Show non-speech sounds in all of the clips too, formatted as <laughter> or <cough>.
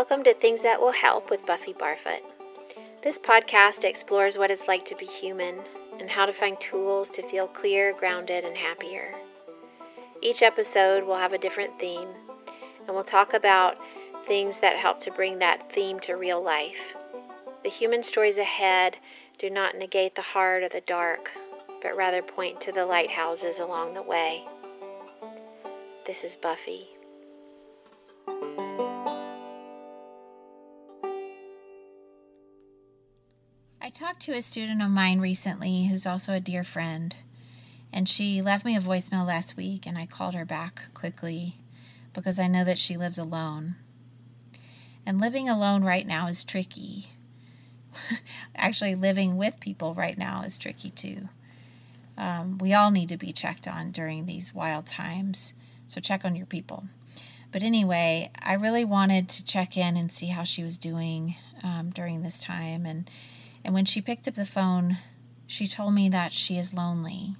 Welcome to Things That Will Help with Buffy Barfoot. This podcast explores what it's like to be human and how to find tools to feel clear, grounded, and happier. Each episode will have a different theme, and we'll talk about things that help to bring that theme to real life. The human stories ahead do not negate the hard or the dark, but rather point to the lighthouses along the way. This is Buffy. To a student of mine recently who's also a dear friend, and she left me a voicemail last week, and I called her back quickly because I know that she lives alone. And living alone right now is tricky. <laughs> Actually, living with people right now is tricky too. Um, we all need to be checked on during these wild times, so check on your people. But anyway, I really wanted to check in and see how she was doing um, during this time, and and when she picked up the phone, she told me that she is lonely,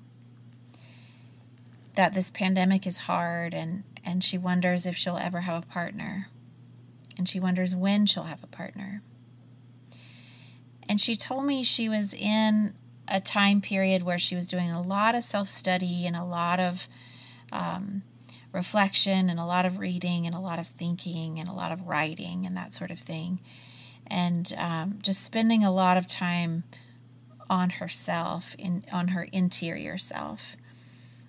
that this pandemic is hard, and, and she wonders if she'll ever have a partner. And she wonders when she'll have a partner. And she told me she was in a time period where she was doing a lot of self study and a lot of um, reflection and a lot of reading and a lot of thinking and a lot of writing and that sort of thing and um, just spending a lot of time on herself, in on her interior self.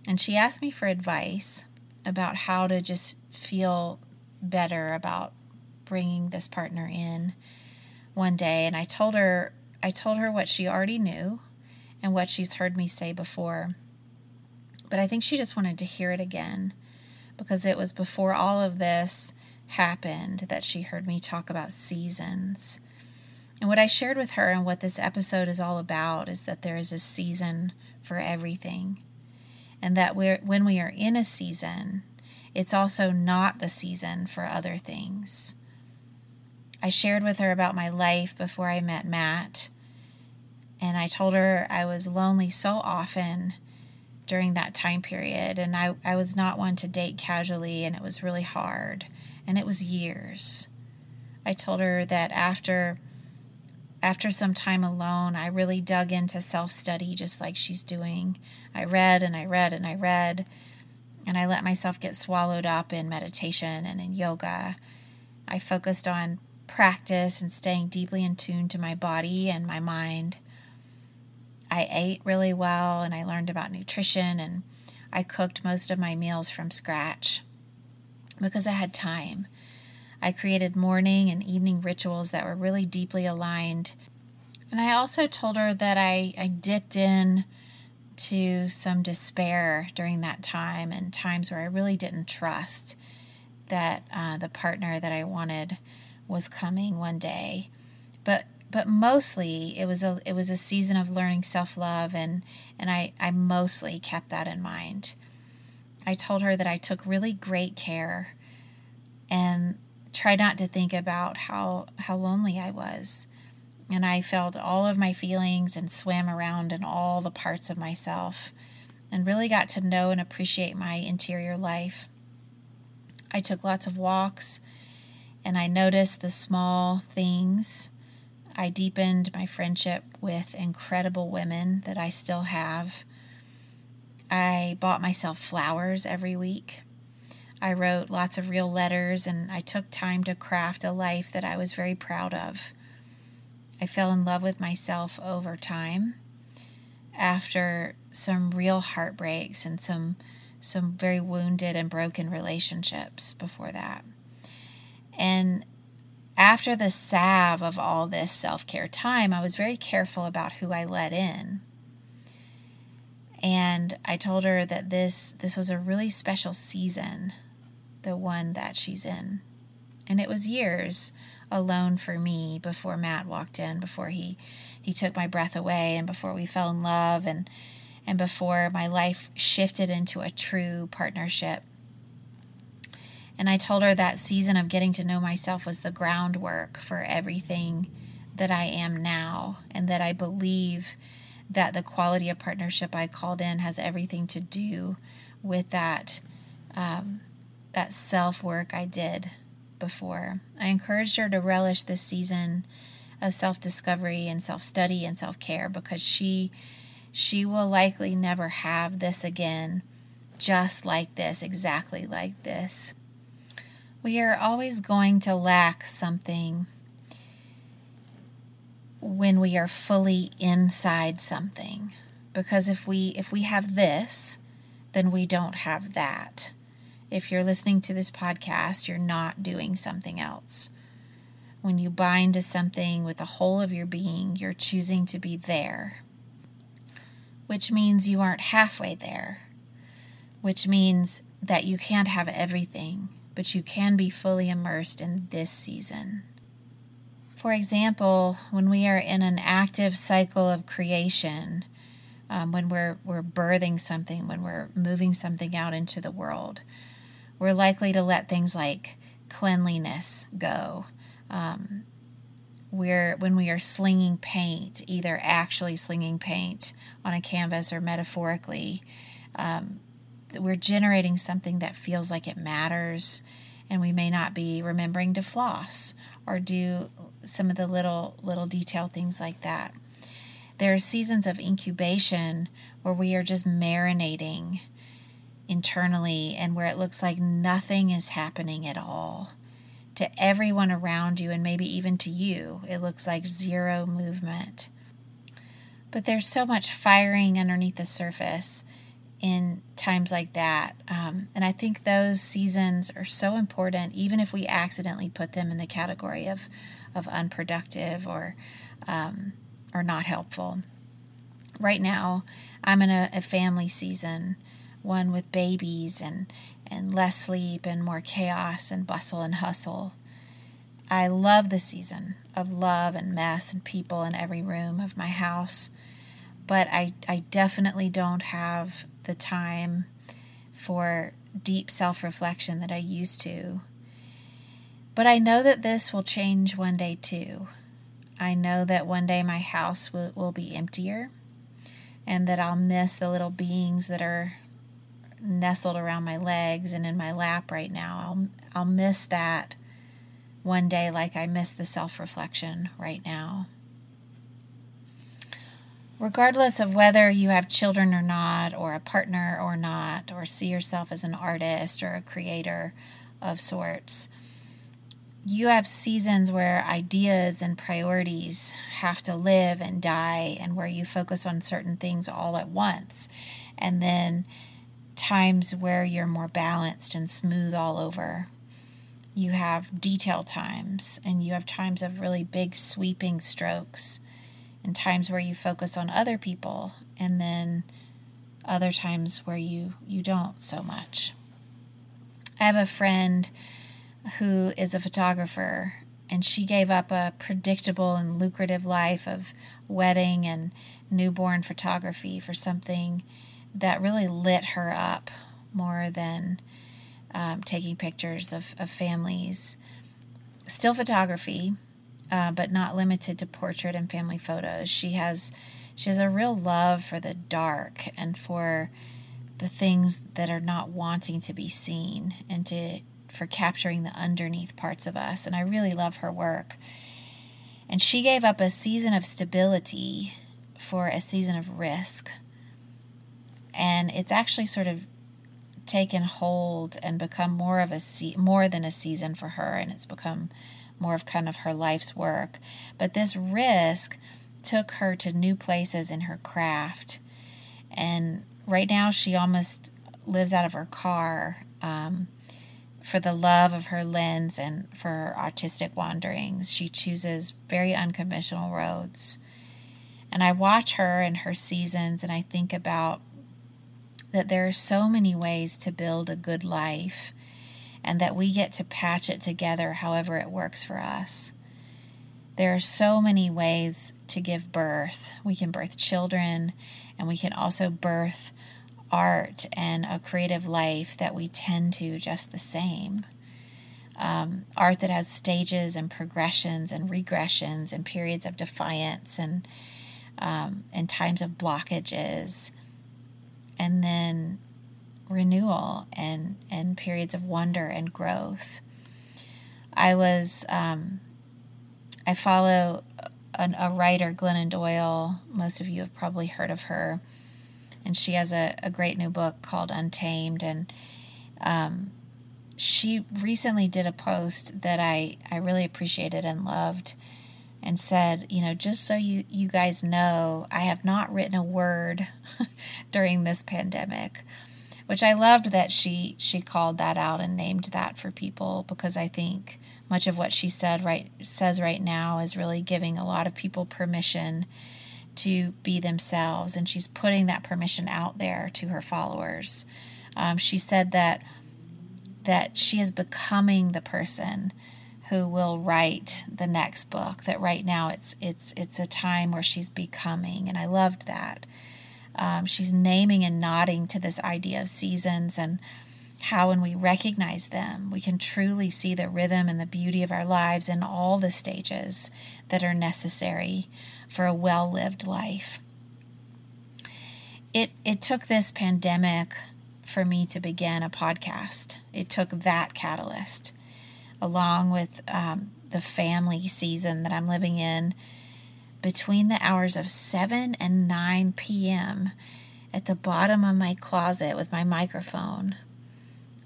And she asked me for advice about how to just feel better about bringing this partner in one day and I told her I told her what she already knew and what she's heard me say before. But I think she just wanted to hear it again because it was before all of this happened that she heard me talk about seasons. And what I shared with her and what this episode is all about is that there is a season for everything. And that we're, when we are in a season, it's also not the season for other things. I shared with her about my life before I met Matt. And I told her I was lonely so often during that time period. And I, I was not one to date casually, and it was really hard and it was years. I told her that after after some time alone, I really dug into self-study just like she's doing. I read and I read and I read and I let myself get swallowed up in meditation and in yoga. I focused on practice and staying deeply in tune to my body and my mind. I ate really well and I learned about nutrition and I cooked most of my meals from scratch because I had time. I created morning and evening rituals that were really deeply aligned. And I also told her that I, I dipped in to some despair during that time and times where I really didn't trust that uh, the partner that I wanted was coming one day. But but mostly it was a it was a season of learning self love and and I, I mostly kept that in mind. I told her that I took really great care and tried not to think about how, how lonely I was. And I felt all of my feelings and swam around in all the parts of myself and really got to know and appreciate my interior life. I took lots of walks and I noticed the small things. I deepened my friendship with incredible women that I still have. I bought myself flowers every week. I wrote lots of real letters and I took time to craft a life that I was very proud of. I fell in love with myself over time after some real heartbreaks and some some very wounded and broken relationships before that. And after the salve of all this self-care time, I was very careful about who I let in and I told her that this this was a really special season, the one that she's in. And it was years alone for me before Matt walked in, before he he took my breath away and before we fell in love and and before my life shifted into a true partnership. And I told her that season of getting to know myself was the groundwork for everything that I am now and that I believe that the quality of partnership I called in has everything to do with that um, that self work I did before. I encouraged her to relish this season of self-discovery and self-study and self-care because she she will likely never have this again just like this, exactly like this. We are always going to lack something when we are fully inside something. Because if we if we have this then we don't have that. If you're listening to this podcast you're not doing something else. When you bind to something with the whole of your being you're choosing to be there. Which means you aren't halfway there. Which means that you can't have everything but you can be fully immersed in this season for example, when we are in an active cycle of creation, um, when we're, we're birthing something, when we're moving something out into the world, we're likely to let things like cleanliness go. Um, we're when we are slinging paint, either actually slinging paint on a canvas or metaphorically, um, we're generating something that feels like it matters, and we may not be remembering to floss or do some of the little little detail things like that. There are seasons of incubation where we are just marinating internally and where it looks like nothing is happening at all. To everyone around you, and maybe even to you, it looks like zero movement. But there's so much firing underneath the surface in times like that. Um, and I think those seasons are so important, even if we accidentally put them in the category of, of unproductive or, um, or not helpful. Right now, I'm in a, a family season, one with babies and, and less sleep and more chaos and bustle and hustle. I love the season of love and mess and people in every room of my house, but I, I definitely don't have the time for deep self reflection that I used to. But I know that this will change one day too. I know that one day my house will, will be emptier and that I'll miss the little beings that are nestled around my legs and in my lap right now. I'll, I'll miss that one day like I miss the self reflection right now regardless of whether you have children or not, or a partner or not, or see yourself as an artist or a creator of sorts, you have seasons where ideas and priorities have to live and die, and where you focus on certain things all at once. And then times where you're more balanced and smooth all over. You have detail times, and you have times of really big sweeping strokes and times where you focus on other people and then other times where you you don't so much. I have a friend who is a photographer and she gave up a predictable and lucrative life of wedding and newborn photography for something that really lit her up more than um, taking pictures of, of families. Still photography, uh, but not limited to portrait and family photos. She has she has a real love for the dark and for the things that are not wanting to be seen and to for capturing the underneath parts of us and I really love her work. And she gave up a season of stability for a season of risk. And it's actually sort of taken hold and become more of a se- more than a season for her and it's become more of kind of her life's work. But this risk took her to new places in her craft. And right now, she almost lives out of her car um, for the love of her lens and for her artistic wanderings. She chooses very unconventional roads. And I watch her in her seasons and I think about that there are so many ways to build a good life and that we get to patch it together however it works for us. There are so many ways to give birth. We can birth children, and we can also birth art and a creative life that we tend to just the same. Um, art that has stages and progressions and regressions and periods of defiance and um, and times of blockages, and then renewal and, and periods of wonder and growth. I was, um, I follow an, a writer, Glennon Doyle. Most of you have probably heard of her. And she has a, a great new book called Untamed. And um, she recently did a post that I, I really appreciated and loved and said, you know, just so you, you guys know, I have not written a word <laughs> during this pandemic which I loved that she she called that out and named that for people because I think much of what she said right says right now is really giving a lot of people permission to be themselves and she's putting that permission out there to her followers. Um, she said that that she is becoming the person who will write the next book that right now it's it's it's a time where she's becoming and I loved that um, she's naming and nodding to this idea of seasons and how, when we recognize them, we can truly see the rhythm and the beauty of our lives in all the stages that are necessary for a well lived life. It, it took this pandemic for me to begin a podcast. It took that catalyst, along with um, the family season that I'm living in between the hours of 7 and 9 p.m. at the bottom of my closet with my microphone.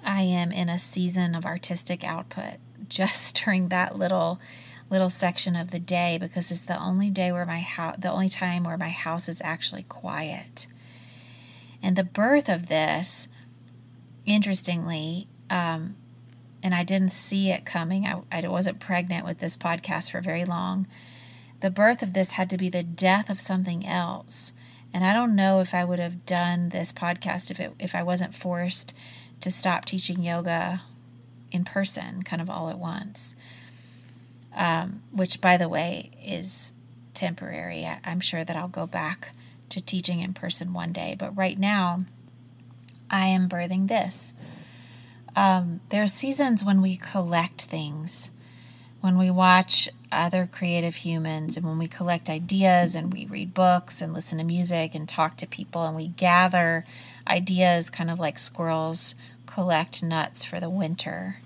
I am in a season of artistic output just <laughs> during that little little section of the day because it's the only day where my house the only time where my house is actually quiet. And the birth of this interestingly um, and I didn't see it coming. I, I wasn't pregnant with this podcast for very long the birth of this had to be the death of something else. And I don't know if I would have done this podcast if it if I wasn't forced to stop teaching yoga in person, kind of all at once. Um, which, by the way, is temporary. I, I'm sure that I'll go back to teaching in person one day, but right now, I am birthing this. Um, there are seasons when we collect things when we watch other creative humans and when we collect ideas and we read books and listen to music and talk to people and we gather ideas kind of like squirrels collect nuts for the winter.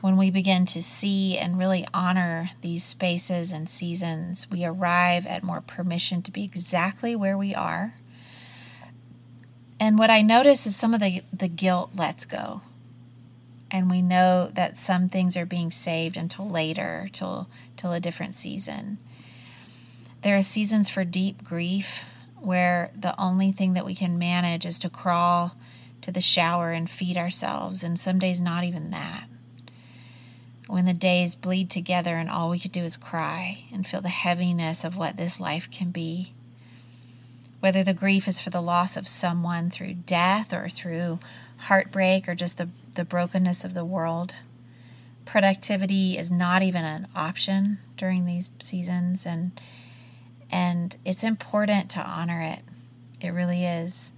When we begin to see and really honor these spaces and seasons, we arrive at more permission to be exactly where we are. And what I notice is some of the, the guilt lets go and we know that some things are being saved until later, till till a different season. There are seasons for deep grief where the only thing that we can manage is to crawl to the shower and feed ourselves, and some days not even that. When the days bleed together and all we could do is cry and feel the heaviness of what this life can be. Whether the grief is for the loss of someone through death or through heartbreak or just the the brokenness of the world. Productivity is not even an option during these seasons and and it's important to honor it. It really is.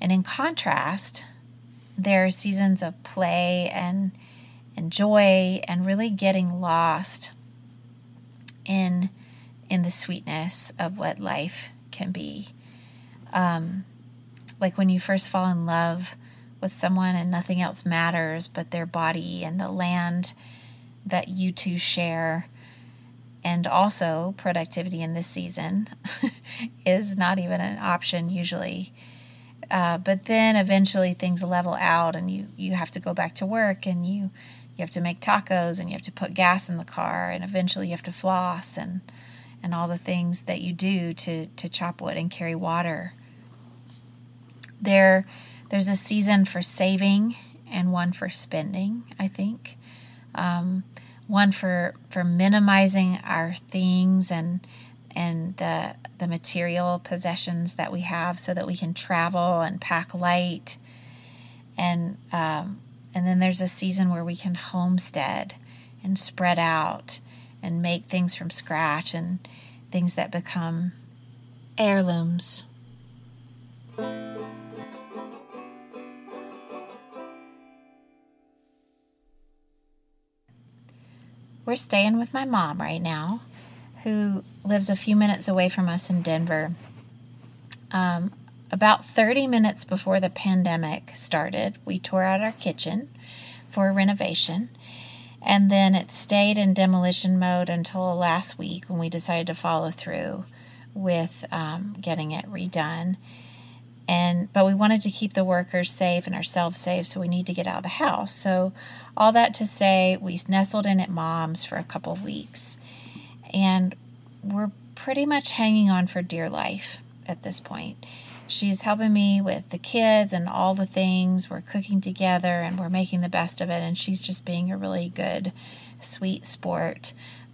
And in contrast, there are seasons of play and and joy and really getting lost in in the sweetness of what life can be. Um, like when you first fall in love with someone and nothing else matters but their body and the land that you two share. And also, productivity in this season <laughs> is not even an option usually. Uh, but then eventually things level out, and you, you have to go back to work, and you you have to make tacos, and you have to put gas in the car, and eventually you have to floss, and and all the things that you do to to chop wood and carry water. There there's a season for saving and one for spending, I think. Um, one for for minimizing our things and and the the material possessions that we have so that we can travel and pack light and um, and then there's a season where we can homestead and spread out and make things from scratch and things that become heirlooms. We're staying with my mom right now, who lives a few minutes away from us in Denver. Um, about 30 minutes before the pandemic started, we tore out our kitchen for renovation. And then it stayed in demolition mode until last week when we decided to follow through with um, getting it redone. And but we wanted to keep the workers safe and ourselves safe, so we need to get out of the house. So all that to say, we nestled in at mom's for a couple of weeks, and we're pretty much hanging on for dear life at this point. She's helping me with the kids and all the things. We're cooking together and we're making the best of it. And she's just being a really good, sweet sport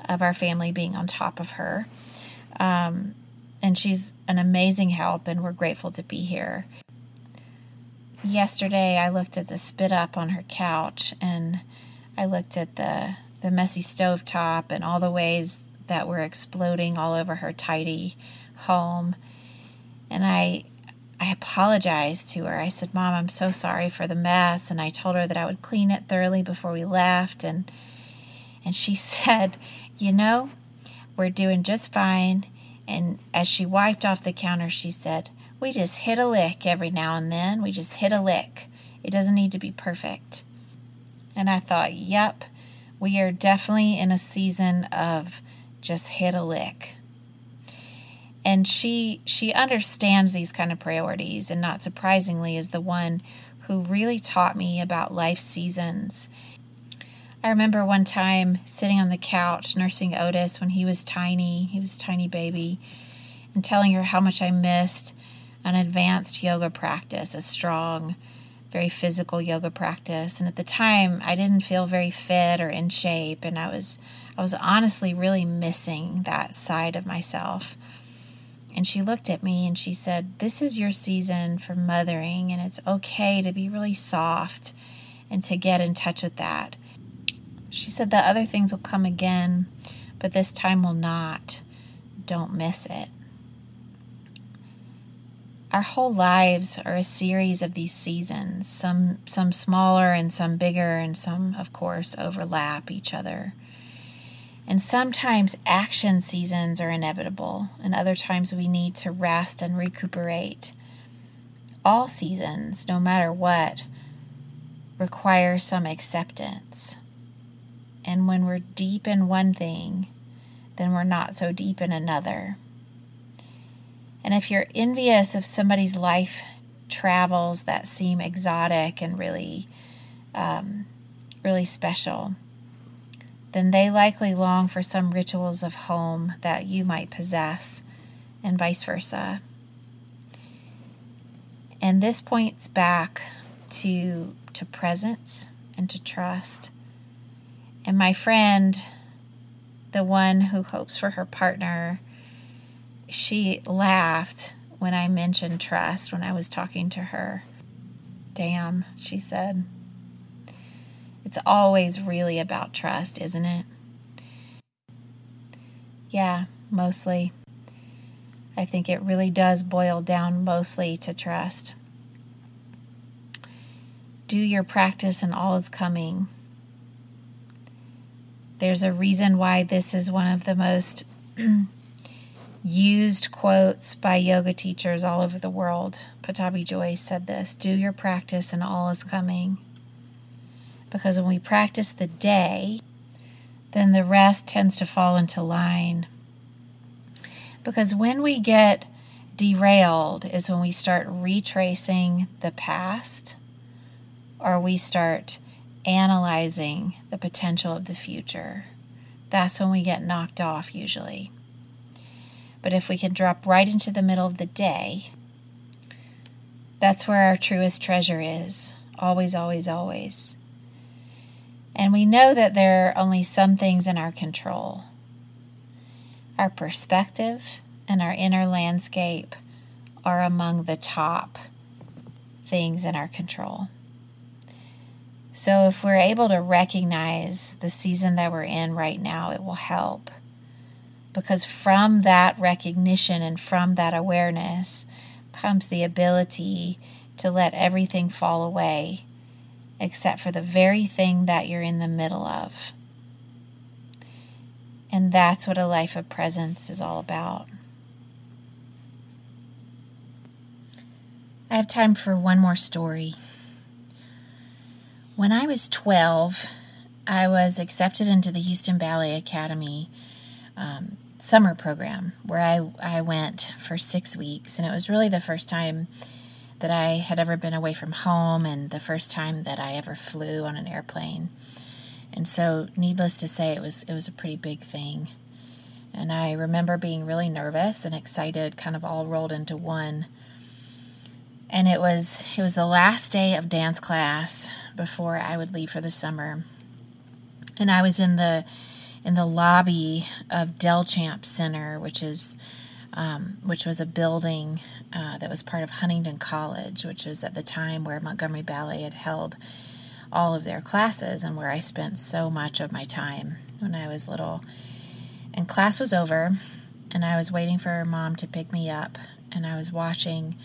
of our family being on top of her. Um, and she's an amazing help, and we're grateful to be here. Yesterday, I looked at the spit up on her couch, and I looked at the the messy stove top and all the ways that were exploding all over her tidy home. And I I apologized to her. I said, "Mom, I'm so sorry for the mess." And I told her that I would clean it thoroughly before we left and and she <laughs> said, "You know, we're doing just fine." And as she wiped off the counter, she said, "We just hit a lick every now and then. We just hit a lick. It doesn't need to be perfect." And I thought, "Yep, we are definitely in a season of just hit a lick." and she she understands these kind of priorities and not surprisingly is the one who really taught me about life seasons i remember one time sitting on the couch nursing otis when he was tiny. He was tiny baby and telling her how much i missed an advanced yoga practice a strong very physical yoga practice. And at the time i didn't feel very fit or in shape and i was i was honestly really missing that side of myself. And she looked at me and she said, This is your season for mothering, and it's okay to be really soft and to get in touch with that. She said that other things will come again, but this time will not. Don't miss it. Our whole lives are a series of these seasons, some some smaller and some bigger and some of course overlap each other. And sometimes action seasons are inevitable, and other times we need to rest and recuperate. All seasons, no matter what, require some acceptance. And when we're deep in one thing, then we're not so deep in another. And if you're envious of somebody's life travels that seem exotic and really, um, really special, then they likely long for some rituals of home that you might possess, and vice versa. And this points back to, to presence and to trust. And my friend, the one who hopes for her partner, she laughed when I mentioned trust when I was talking to her. Damn, she said. It's always really about trust, isn't it? Yeah, mostly. I think it really does boil down mostly to trust. Do your practice and all is coming. There's a reason why this is one of the most <clears throat> used quotes by yoga teachers all over the world. Pattabhi Jois said this Do your practice and all is coming because when we practice the day, then the rest tends to fall into line. Because when we get derailed is when we start retracing the past or we start analyzing the potential of the future. That's when we get knocked off, usually. But if we can drop right into the middle of the day, that's where our truest treasure is. Always, always, always. And we know that there are only some things in our control. Our perspective and our inner landscape are among the top things in our control. So, if we're able to recognize the season that we're in right now, it will help. Because from that recognition and from that awareness comes the ability to let everything fall away except for the very thing that you're in the middle of. And that's what a life of presence is all about. I have time for one more story. When I was 12, I was accepted into the Houston Ballet Academy um, summer program where I, I went for six weeks. And it was really the first time that I had ever been away from home and the first time that I ever flew on an airplane. And so, needless to say, it was it was a pretty big thing. And I remember being really nervous and excited, kind of all rolled into one. And it was it was the last day of dance class before I would leave for the summer. And I was in the in the lobby of Delchamp Center, which is um, which was a building uh, that was part of Huntingdon College, which was at the time where Montgomery Ballet had held all of their classes and where I spent so much of my time when I was little. And class was over, and I was waiting for mom to pick me up, and I was watching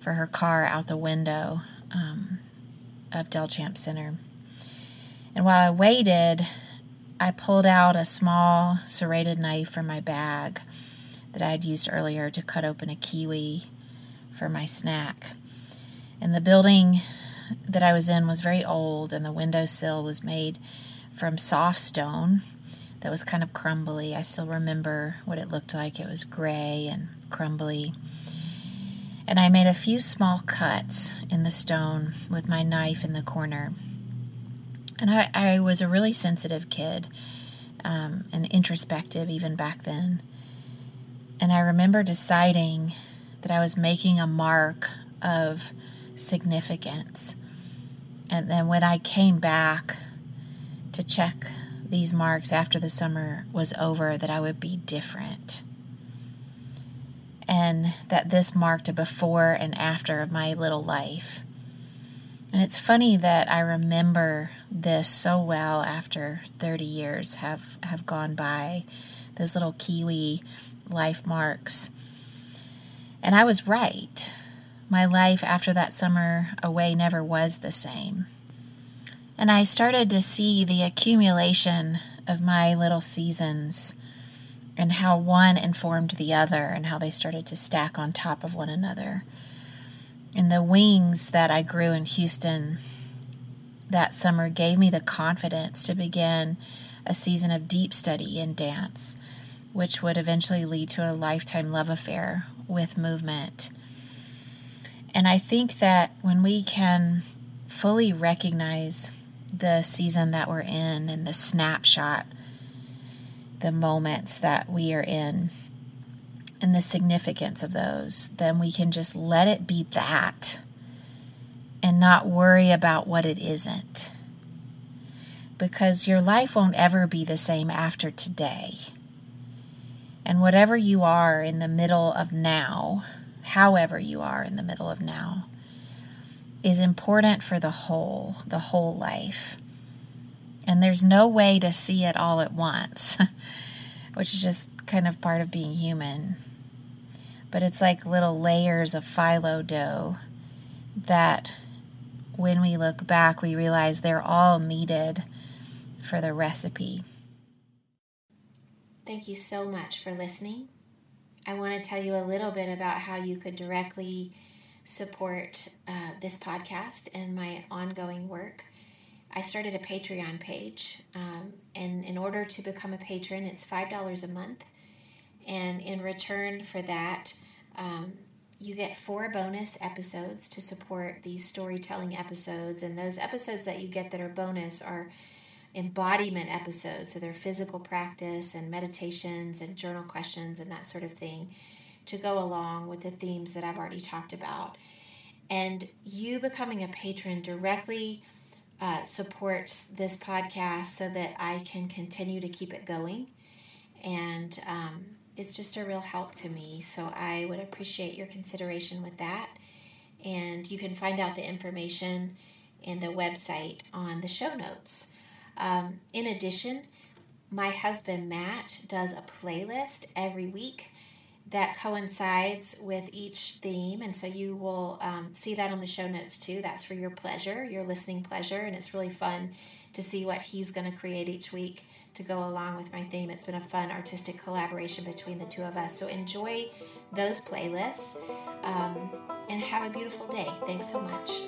for her car out the window um, of Delchamp Center. And while I waited, I pulled out a small serrated knife from my bag that I had used earlier to cut open a kiwi for my snack. And the building that I was in was very old, and the windowsill was made from soft stone that was kind of crumbly. I still remember what it looked like. It was gray and crumbly. And I made a few small cuts in the stone with my knife in the corner. And I, I was a really sensitive kid um, and introspective even back then. And I remember deciding that I was making a mark of significance. And then when I came back to check these marks after the summer was over, that I would be different. And that this marked a before and after of my little life. And it's funny that I remember this so well after 30 years have, have gone by, those little kiwi life marks. And I was right. My life after that summer away never was the same. And I started to see the accumulation of my little seasons and how one informed the other and how they started to stack on top of one another. And the wings that I grew in Houston that summer gave me the confidence to begin a season of deep study in dance which would eventually lead to a lifetime love affair with movement. And I think that when we can fully recognize the season that we're in and the snapshot, the moments that we are in, and the significance of those, then we can just let it be that and not worry about what it isn't. Because your life won't ever be the same after today. And whatever you are in the middle of now, however you are in the middle of now, is important for the whole, the whole life. And there's no way to see it all at once, <laughs> which is just kind of part of being human. But it's like little layers of phyllo dough that when we look back, we realize they're all needed for the recipe. Thank you so much for listening. I want to tell you a little bit about how you could directly support uh, this podcast and my ongoing work. I started a Patreon page, um, and in order to become a patron, it's $5 a month. And in return for that, um, you get four bonus episodes to support these storytelling episodes. And those episodes that you get that are bonus are embodiment episodes, so they're physical practice and meditations and journal questions and that sort of thing to go along with the themes that I've already talked about. And you becoming a patron directly uh, supports this podcast so that I can continue to keep it going. And um, it's just a real help to me. So I would appreciate your consideration with that. And you can find out the information and the website on the show notes. Um, in addition, my husband Matt does a playlist every week that coincides with each theme. And so you will um, see that on the show notes too. That's for your pleasure, your listening pleasure. And it's really fun to see what he's going to create each week to go along with my theme. It's been a fun artistic collaboration between the two of us. So enjoy those playlists um, and have a beautiful day. Thanks so much.